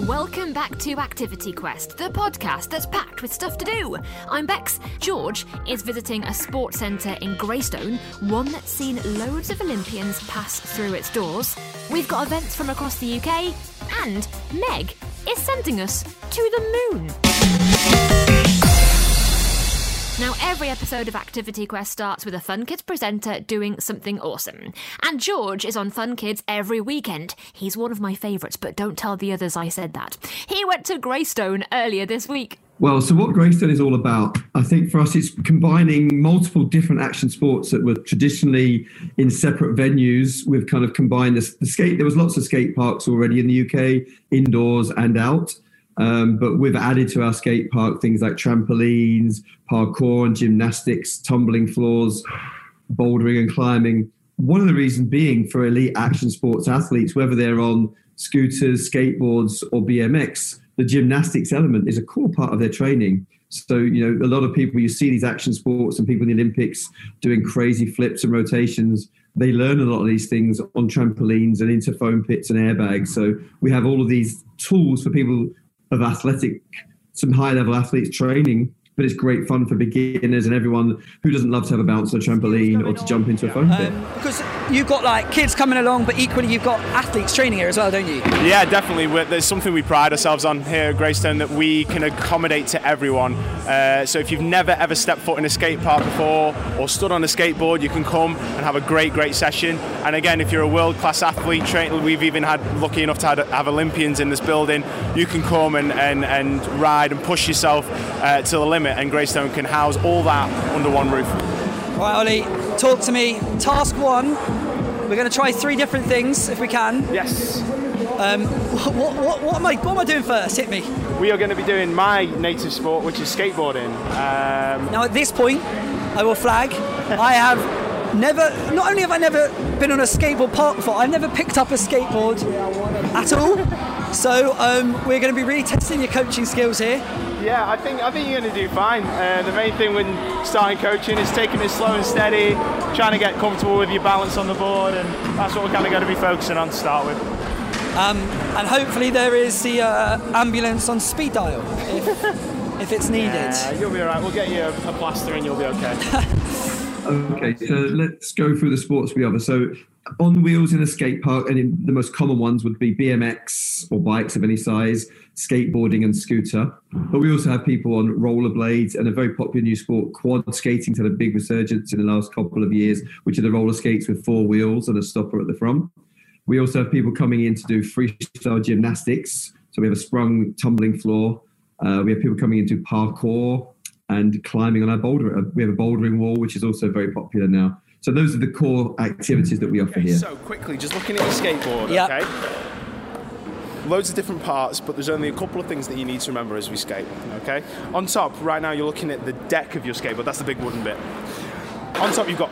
welcome back to Activity Quest, the podcast that's packed with stuff to do. I'm Bex. George is visiting a sports centre in Greystone, one that's seen loads of Olympians pass through its doors. We've got events from across the UK, and Meg is sending us to the moon. Now, every episode of Activity Quest starts with a Fun Kids presenter doing something awesome. And George is on Fun Kids every weekend. He's one of my favourites, but don't tell the others I said that. He went to Greystone earlier this week. Well, so what Greystone is all about, I think for us, it's combining multiple different action sports that were traditionally in separate venues. We've kind of combined this, the skate. There was lots of skate parks already in the UK, indoors and out. Um, but we've added to our skate park things like trampolines, parkour and gymnastics, tumbling floors, bouldering and climbing. One of the reasons being for elite action sports athletes, whether they're on scooters, skateboards, or BMX, the gymnastics element is a core part of their training. So, you know, a lot of people, you see these action sports and people in the Olympics doing crazy flips and rotations. They learn a lot of these things on trampolines and into foam pits and airbags. So, we have all of these tools for people of athletic, some high level athletes training but it's great fun for beginners and everyone who doesn't love to have a bounce on a trampoline or to jump into a foam pit. Um, because you've got like kids coming along, but equally you've got athletes training here as well, don't you? Yeah, definitely. We're, there's something we pride ourselves on here at Greystone that we can accommodate to everyone. Uh, so if you've never ever stepped foot in a skate park before or stood on a skateboard, you can come and have a great, great session. And again, if you're a world class athlete, train, we've even had lucky enough to have, have Olympians in this building. You can come and, and, and ride and push yourself uh, to the limit, and Greystone can house all that under one roof. Right, Ollie, talk to me. Task one we're going to try three different things if we can. Yes. Um, what, what, what, am I, what am I doing first? Hit me. We are going to be doing my native sport, which is skateboarding. Um, now, at this point, I will flag. I have never, not only have I never been on a skateboard park before, I've never picked up a skateboard at all. So um, we're going to be really testing your coaching skills here. Yeah, I think I think you're going to do fine. Uh, the main thing when starting coaching is taking it slow and steady, trying to get comfortable with your balance on the board, and that's what we're kind of going to be focusing on to start with. Um, and hopefully there is the uh, ambulance on speed dial if, if it's needed. Yeah, you'll be all right. We'll get you a, a plaster and you'll be okay. okay, so let's go through the sports we offer. So on wheels in a skate park, and the most common ones would be BMX or bikes of any size, skateboarding and scooter. But we also have people on rollerblades and a very popular new sport, quad skating, had a big resurgence in the last couple of years, which are the roller skates with four wheels and a stopper at the front. We also have people coming in to do freestyle gymnastics. So we have a sprung tumbling floor. Uh, we have people coming into parkour and climbing on our boulder. We have a bouldering wall, which is also very popular now. So those are the core activities that we offer okay, here. So quickly, just looking at your skateboard, yep. okay? loads of different parts, but there's only a couple of things that you need to remember as we skate. Okay. On top, right now you're looking at the deck of your skateboard. That's the big wooden bit. On top, you've got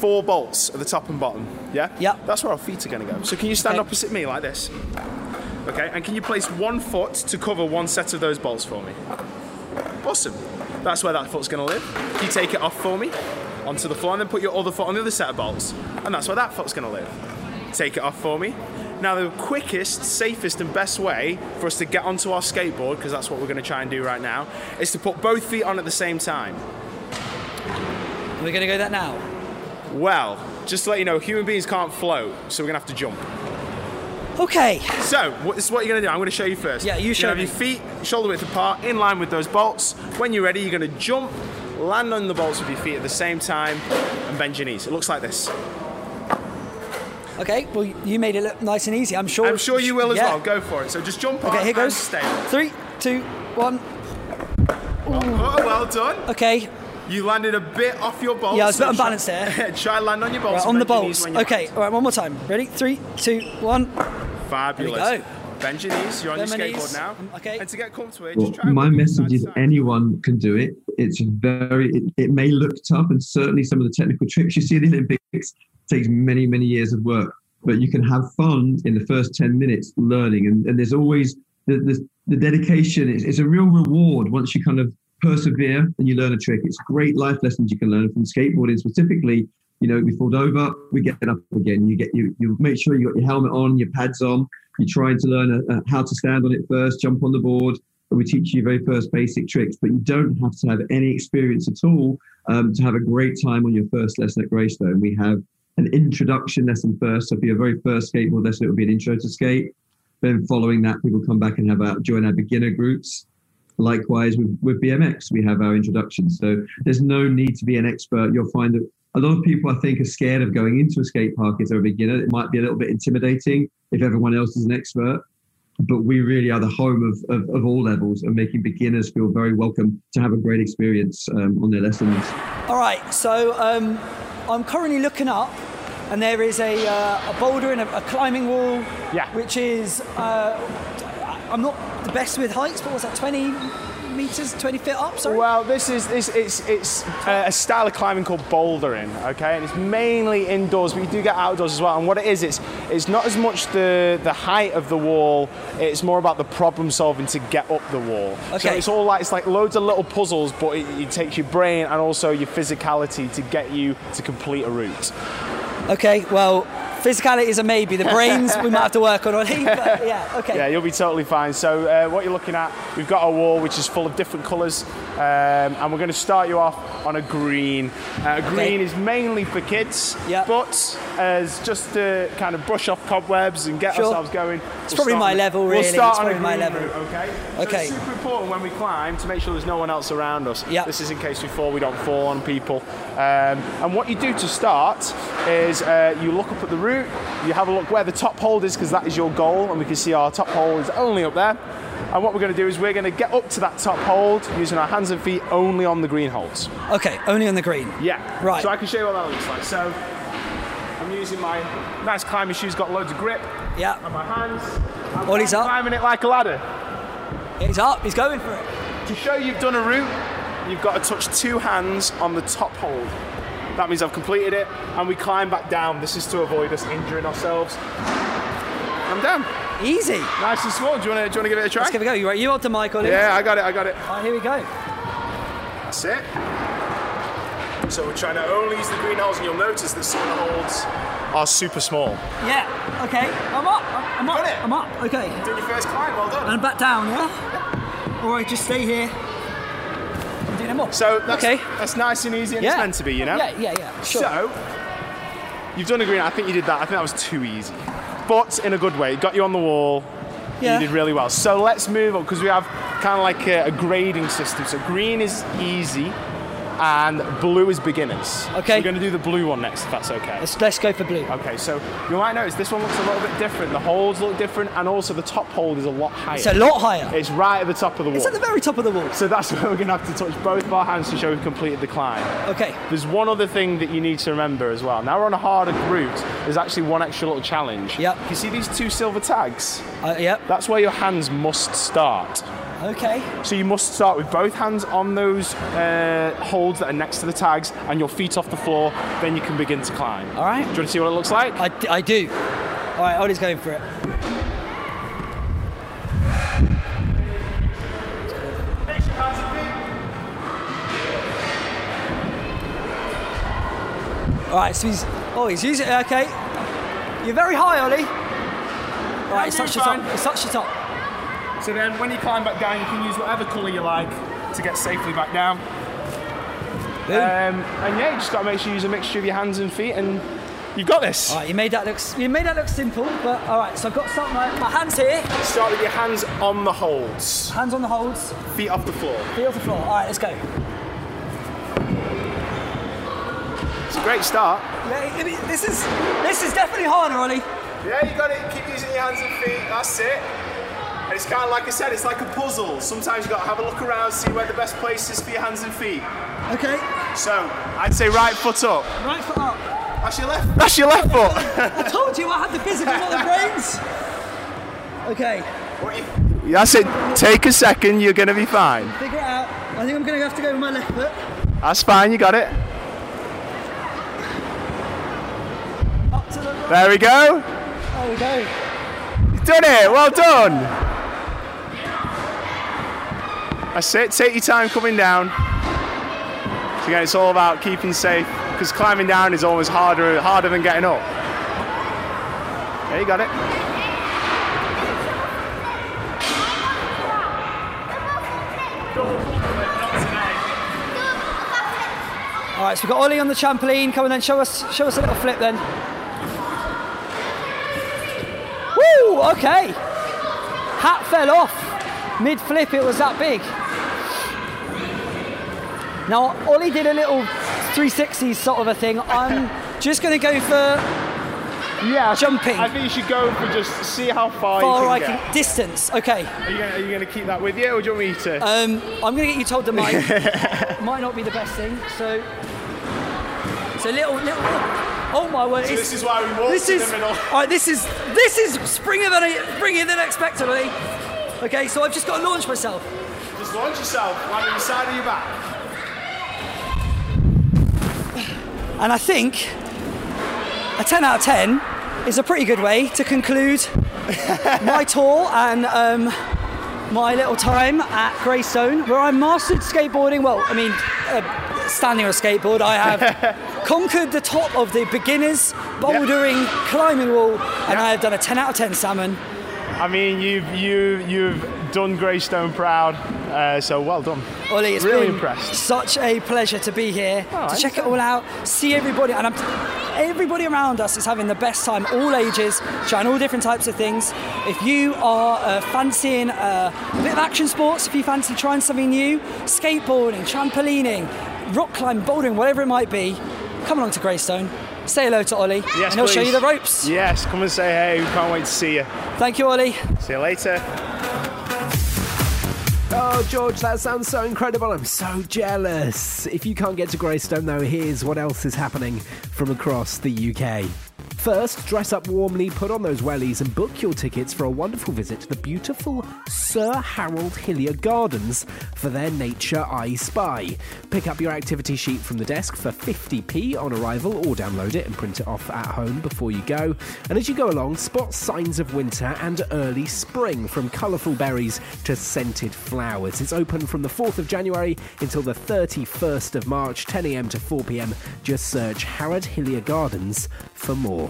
four bolts at the top and bottom. Yeah. Yeah. That's where our feet are going to go. So can you stand okay. opposite me like this? Okay. And can you place one foot to cover one set of those bolts for me? Awesome. That's where that foot's going to live. Can you take it off for me onto the floor and then put your other foot on the other set of bolts. And that's where that foot's going to live. Take it off for me. Now, the quickest, safest, and best way for us to get onto our skateboard, because that's what we're going to try and do right now, is to put both feet on at the same time. We're going to go that now? Well, just to let you know, human beings can't float, so we're going to have to jump. Okay. So, this is what you're going to do. I'm going to show you first. Yeah, you show you. Have your feet shoulder width apart, in line with those bolts. When you're ready, you're going to jump, land on the bolts with your feet at the same time, and bend your knees. It looks like this. Okay, well, you made it look nice and easy. I'm sure. I'm sure you will as yeah. well. Go for it. So just jump on. okay, here goes. Stay. Three, two, one. Oh, oh, well done. Okay. You landed a bit off your bolts. Yeah, I was a bit unbalanced there. Try and land on your bolts. Right, on the bolts. Okay, all right, one more time. Ready? Three, two, one. Fabulous. There we go. Bend your. You're on Bend your skateboard knees. now. Um, okay. And to get comfortable, well, my message is anyone can do it. It's very. It, it, may look tough, and certainly some of the technical tricks you see in the Olympics takes many, many years of work but you can have fun in the first 10 minutes learning. And, and there's always the, the, the dedication. It's, it's, a real reward once you kind of persevere and you learn a trick. It's great life lessons you can learn from skateboarding specifically. You know, we fall over, we get up again. You get you you make sure you got your helmet on, your pads on, You're trying to learn uh, how to stand on it first, jump on the board, and we teach you very first basic tricks. But you don't have to have any experience at all um, to have a great time on your first lesson at Greystone. We have an introduction lesson first. So for your very first skateboard lesson, it will be an intro to skate. Then following that, people come back and have our join our beginner groups. Likewise with, with BMX, we have our introduction. So there's no need to be an expert. You'll find that a lot of people, I think, are scared of going into a skate park if they're a beginner. It might be a little bit intimidating if everyone else is an expert. But we really are the home of, of, of all levels and making beginners feel very welcome to have a great experience um, on their lessons. All right, so um, I'm currently looking up and there is a, uh, a boulder and a, a, climbing wall, yeah. which is, uh, I'm not the best with heights, but was that 20 meters, 20 feet up? Sorry. Well, this is this it's it's uh, a style of climbing called bouldering, okay, and it's mainly indoors, but you do get outdoors as well. And what it is, it's it's not as much the the height of the wall; it's more about the problem solving to get up the wall. Okay. So it's all like it's like loads of little puzzles, but it, it takes your brain and also your physicality to get you to complete a route. Okay, well, physicality is a maybe. The brains we might have to work on, Already, but yeah, okay. Yeah, you'll be totally fine. So uh, what you're looking at, we've got a wall which is full of different colours, um, and we're going to start you off on a green. Uh, green okay. is mainly for kids, yeah. but as just to kind of brush off cobwebs and get sure. ourselves going. It's probably my level, really. We'll start it's on a my level. Route, okay. Okay. So it's super important when we climb to make sure there's no one else around us. Yeah. This is in case we fall, we don't fall on people. Um, and what you do to start is uh, you look up at the route, you have a look where the top hold is because that is your goal, and we can see our top hold is only up there. And what we're going to do is we're going to get up to that top hold using our hands and feet only on the green holds. Okay, only on the green. Yeah. Right. So I can show you what that looks like. So I'm using my nice climbing shoes, got loads of grip. Yeah. On my hands. All he's up. climbing it like a ladder. He's up. He's going for it. To show you've done a route, you've got to touch two hands on the top hold. That means I've completed it, and we climb back down. This is to avoid us injuring ourselves. I'm down. Easy. Nice and small. Do you want to, do you want to give it a try? Let's give it a go. You, right, you hold the mic on Yeah, I got it, I got it. All right, here we go. That's it. So we're trying to only use the green holes, and you'll notice that some of the holds are super small. Yeah, okay. I'm up. I'm up. Got it. I'm up. Okay. Doing your first climb, well done. And back down, yeah? All right, just stay here. I'm doing them up. So that's, okay. that's nice and easy and yeah. it's meant to be, you know? Yeah, yeah, yeah. Sure. So, you've done a green. I think you did that. I think that was too easy. But in a good way. It got you on the wall. Yeah. You did really well. So let's move on because we have kind of like a, a grading system. So green is easy and blue is beginners. Okay. So we're going to do the blue one next, if that's okay. Let's, let's go for blue. Okay, so you might notice this one looks a little bit different. The holes look different, and also the top hold is a lot higher. It's a lot higher. It's right at the top of the wall. It's at the very top of the wall. So that's where we're going to have to touch both of our hands to show we've completed the climb. Okay. There's one other thing that you need to remember as well. Now we're on a harder route. There's actually one extra little challenge. Yep. You see these two silver tags? Uh, yep. That's where your hands must start. Okay. So you must start with both hands on those uh, holds that are next to the tags and your feet off the floor. Then you can begin to climb. All right. Do you want to see what it looks like? I, I do. All right, Ollie's going for it. All right, so he's oh he's using it. Okay, you're very high, Ollie. All right, it's touched the top. It's touched the top. So then when you climb back down, you can use whatever colour you like to get safely back down. Um, and yeah, you just got to make sure you use a mixture of your hands and feet, and you've got this. All right, you made that look you made that look simple, but all right. So I've got something like my hands here, Start with your hands on the holds, hands on the holds, feet off the floor. feet off the floor. All right, let's go. It's a great start. Yeah, this is this is definitely harder, Ollie. Yeah, you got it. Keep using your hands and feet. That's it. And it's kind of like I said, it's like a puzzle. Sometimes you've got to have a look around, see where the best place is for your hands and feet. Okay, So I'd say right foot up. right foot up. That's your left. That's your left foot. I told you I had the physical, not the brains. Okay, What you- That's it. Take a second. You're gonna be fine. figure it out. I think I'm going to have to go with my left foot. That's fine. You got it. Up to the right. There we go. There we go. You've done it. Well done. I say take your time coming down. So again, it's all about keeping safe because climbing down is always harder harder than getting up. There, you got it. All right, so we've got Ollie on the trampoline. Come on then, show us, show us a little flip then. Woo, okay. Hat fell off. Mid flip, it was that big. Now, Ollie did a little 360 sort of a thing. I'm just going to go for Yeah, Jumping. I think you should go for just see how far, far you I can get. can distance. Okay. Are you, you gonna keep that with you, or do you want me to? Um, I'm going to get you told the mic. Might not be the best thing. So, so little, little. Oh my word! So this is why we walked this in is, the middle. All right, this is this is springer than springer than expectedly. Okay, so I've just got to launch myself. Just launch yourself, land on the side of your back. And I think a 10 out of 10 is a pretty good way to conclude my tour and um, my little time at Greystone, where I mastered skateboarding. Well, I mean, uh, standing on a skateboard, I have conquered the top of the beginners bouldering climbing wall, and I have done a 10 out of 10 salmon. I mean, you've you you've done Greystone proud, uh, so well done. Ollie, it's Really been impressed. such a pleasure to be here, to I check it all out, see everybody, and I'm, everybody around us is having the best time, all ages, trying all different types of things. If you are uh, fancying uh, a bit of action sports, if you fancy trying something new, skateboarding, trampolining, rock climbing, bouldering, whatever it might be, come along to Greystone. Say hello to Ollie, Yes, and he'll show you the ropes. Yes, come and say hey. We can't wait to see you. Thank you, Ollie. See you later. Oh, George, that sounds so incredible. I'm so jealous. If you can't get to Greystone, though, here's what else is happening from across the UK. First, dress up warmly, put on those wellies, and book your tickets for a wonderful visit to the beautiful Sir Harold Hillier Gardens for their Nature I Spy. Pick up your activity sheet from the desk for 50p on arrival, or download it and print it off at home before you go. And as you go along, spot signs of winter and early spring, from colourful berries to scented flowers. It's open from the 4th of January until the 31st of March, 10am to 4pm. Just search Harold Hillier Gardens for more.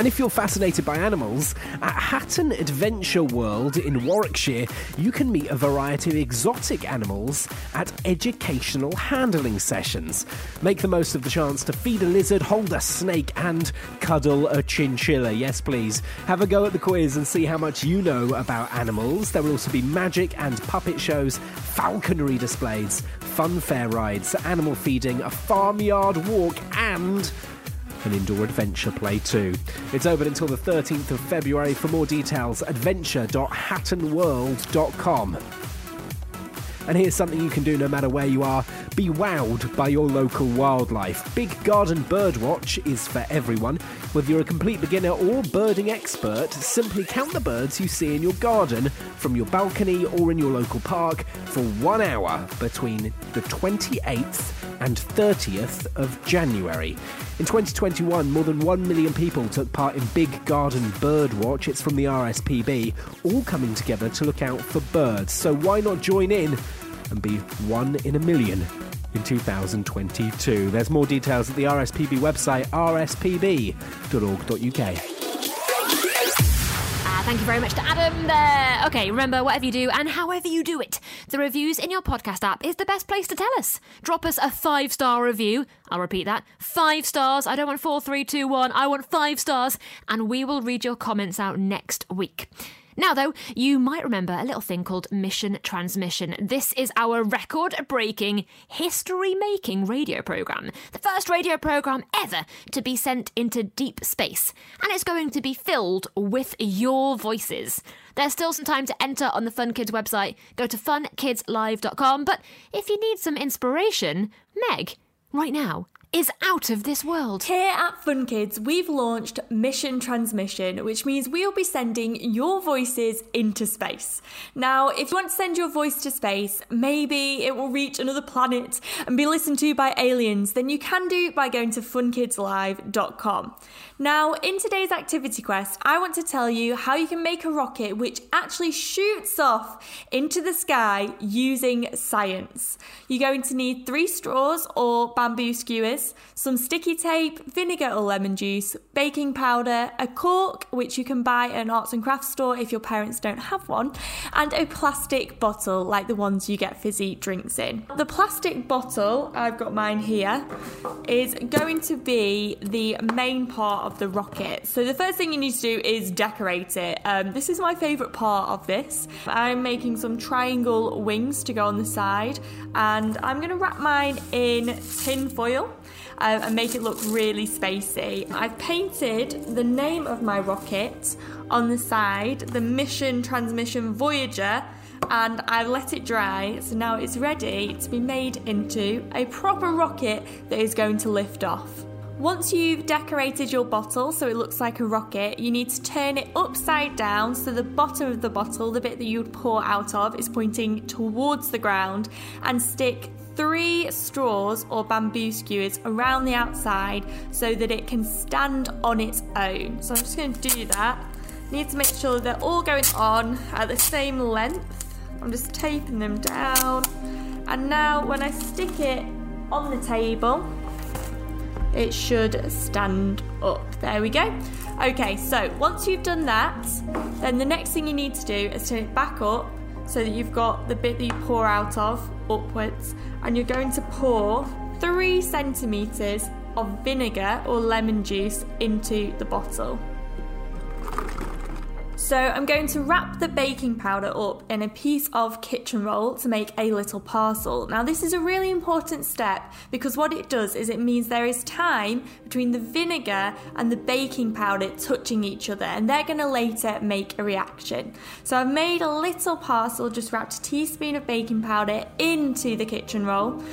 And if you're fascinated by animals, at Hatton Adventure World in Warwickshire, you can meet a variety of exotic animals at educational handling sessions. Make the most of the chance to feed a lizard, hold a snake, and cuddle a chinchilla. Yes, please. Have a go at the quiz and see how much you know about animals. There will also be magic and puppet shows, falconry displays, fun fair rides, animal feeding, a farmyard walk, and an indoor adventure play too. It's open until the 13th of February. For more details, adventure.hattonworld.com. And here's something you can do no matter where you are be wowed by your local wildlife. Big Garden Birdwatch is for everyone. Whether you're a complete beginner or birding expert, simply count the birds you see in your garden from your balcony or in your local park for one hour between the 28th and 30th of January. In 2021, more than 1 million people took part in Big Garden Birdwatch. It's from the RSPB, all coming together to look out for birds. So why not join in and be one in a million in 2022? There's more details at the RSPB website, rspb.org.uk. Ah, thank you very much to Adam there. Okay, remember, whatever you do and however you do it, the reviews in your podcast app is the best place to tell us. Drop us a five star review. I'll repeat that five stars. I don't want four, three, two, one. I want five stars, and we will read your comments out next week. Now, though, you might remember a little thing called Mission Transmission. This is our record breaking, history making radio programme. The first radio programme ever to be sent into deep space. And it's going to be filled with your voices. There's still some time to enter on the Fun Kids website. Go to funkidslive.com. But if you need some inspiration, Meg, right now, is out of this world. Here at Fun Kids, we've launched Mission Transmission, which means we'll be sending your voices into space. Now, if you want to send your voice to space, maybe it will reach another planet and be listened to by aliens, then you can do by going to funkidslive.com. Now, in today's activity quest, I want to tell you how you can make a rocket which actually shoots off into the sky using science. You're going to need three straws or bamboo skewers. Some sticky tape, vinegar or lemon juice, baking powder, a cork, which you can buy at an arts and crafts store if your parents don't have one, and a plastic bottle like the ones you get fizzy drinks in. The plastic bottle, I've got mine here, is going to be the main part of the rocket. So the first thing you need to do is decorate it. Um, this is my favourite part of this. I'm making some triangle wings to go on the side, and I'm going to wrap mine in tin foil. Uh, and make it look really spacey. I've painted the name of my rocket on the side, the Mission Transmission Voyager, and I've let it dry, so now it's ready to be made into a proper rocket that is going to lift off. Once you've decorated your bottle so it looks like a rocket, you need to turn it upside down so the bottom of the bottle, the bit that you would pour out of, is pointing towards the ground and stick three straws or bamboo skewers around the outside so that it can stand on its own. So I'm just going to do that. Need to make sure they're all going on at the same length. I'm just taping them down. And now when I stick it on the table, it should stand up. There we go. Okay, so once you've done that, then the next thing you need to do is turn it back up so that you've got the bit that you pour out of upwards, and you're going to pour three centimetres of vinegar or lemon juice into the bottle. So I'm going to wrap the baking powder up in a piece of kitchen roll to make a little parcel. Now this is a really important step because what it does is it means there is time between the vinegar and the baking powder touching each other and they're going to later make a reaction. So I've made a little parcel, just wrapped a teaspoon of baking powder into the kitchen roll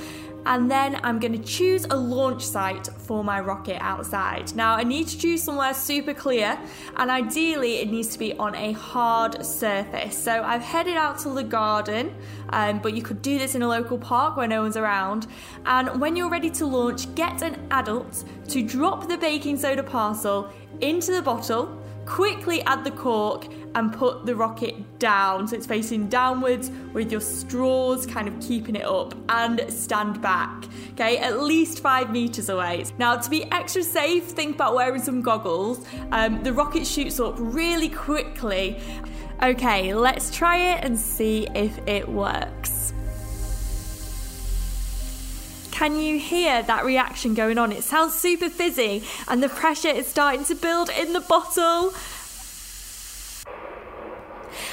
and then I'm going to choose a launch site for my rocket outside. Now, I need to choose somewhere super clear, and ideally, it needs to be on a hard surface. So, I've headed out to the garden, um, but you could do this in a local park where no one's around. And when you're ready to launch, get an adult to drop the baking soda parcel into the bottle quickly add the cork and put the rocket down. So it's facing downwards with your straws kind of keeping it up and stand back okay? At least five meters away. Now to be extra safe think about wearing some goggles. Um, the rocket shoots up really quickly. Okay let's try it and see if it works can you hear that reaction going on? It sounds super fizzy and the pressure is starting to build in the bottle.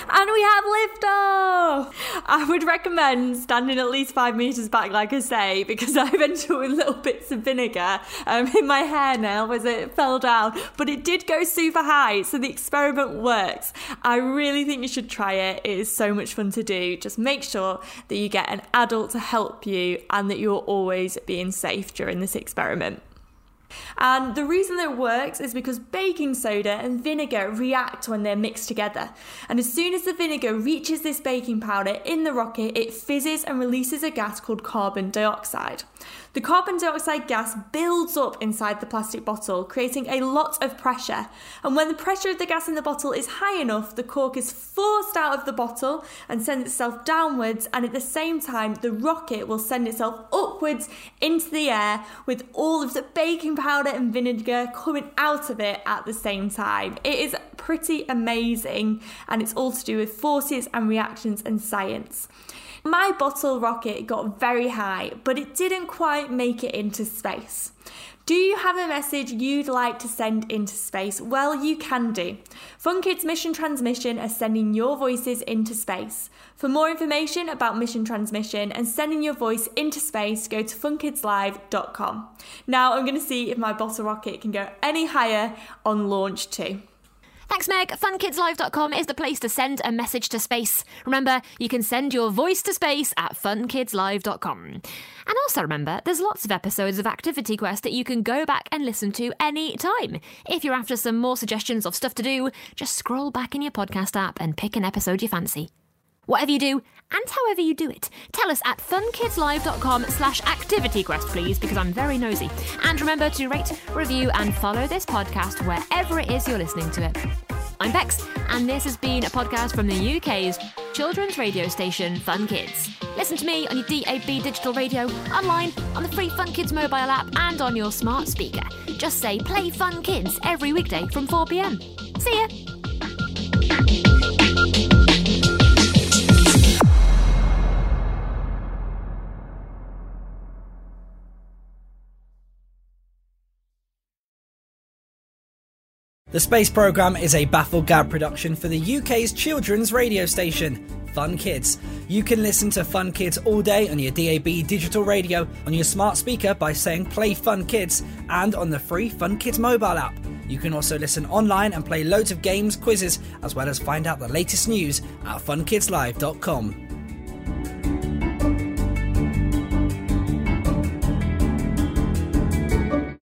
And we have liftoff! I would recommend standing at least five metres back, like I say, because I've ended up with little bits of vinegar um, in my hair now as it fell down. But it did go super high, so the experiment works. I really think you should try it. It is so much fun to do. Just make sure that you get an adult to help you and that you're always being safe during this experiment. And the reason that it works is because baking soda and vinegar react when they're mixed together. And as soon as the vinegar reaches this baking powder in the rocket, it fizzes and releases a gas called carbon dioxide. The carbon dioxide gas builds up inside the plastic bottle, creating a lot of pressure. And when the pressure of the gas in the bottle is high enough, the cork is forced out of the bottle and sends itself downwards, and at the same time, the rocket will send itself upwards into the air with all of the baking powder and vinegar coming out of it at the same time. It is pretty amazing, and it's all to do with forces and reactions and science. My bottle rocket got very high, but it didn't quite make it into space. Do you have a message you'd like to send into space? Well, you can do. Fun Kids Mission Transmission are sending your voices into space. For more information about Mission Transmission and sending your voice into space, go to funkidslive.com. Now I'm going to see if my bottle rocket can go any higher on launch too. Thanks, Meg. FunKidsLive.com is the place to send a message to space. Remember, you can send your voice to space at FunKidsLive.com. And also remember, there's lots of episodes of Activity Quest that you can go back and listen to any time. If you're after some more suggestions of stuff to do, just scroll back in your podcast app and pick an episode you fancy. Whatever you do, and however you do it, tell us at funkidslive.com slash activityquest, please, because I'm very nosy. And remember to rate, review, and follow this podcast wherever it is you're listening to it. I'm Bex, and this has been a podcast from the UK's children's radio station, Fun Kids. Listen to me on your DAB digital radio, online, on the free Fun Kids mobile app, and on your smart speaker. Just say Play Fun Kids every weekday from 4 pm. See ya! The Space Programme is a Bafflegab production for the UK's children's radio station, Fun Kids. You can listen to Fun Kids all day on your DAB digital radio, on your smart speaker by saying Play Fun Kids, and on the free Fun Kids mobile app. You can also listen online and play loads of games, quizzes, as well as find out the latest news at funkidslive.com.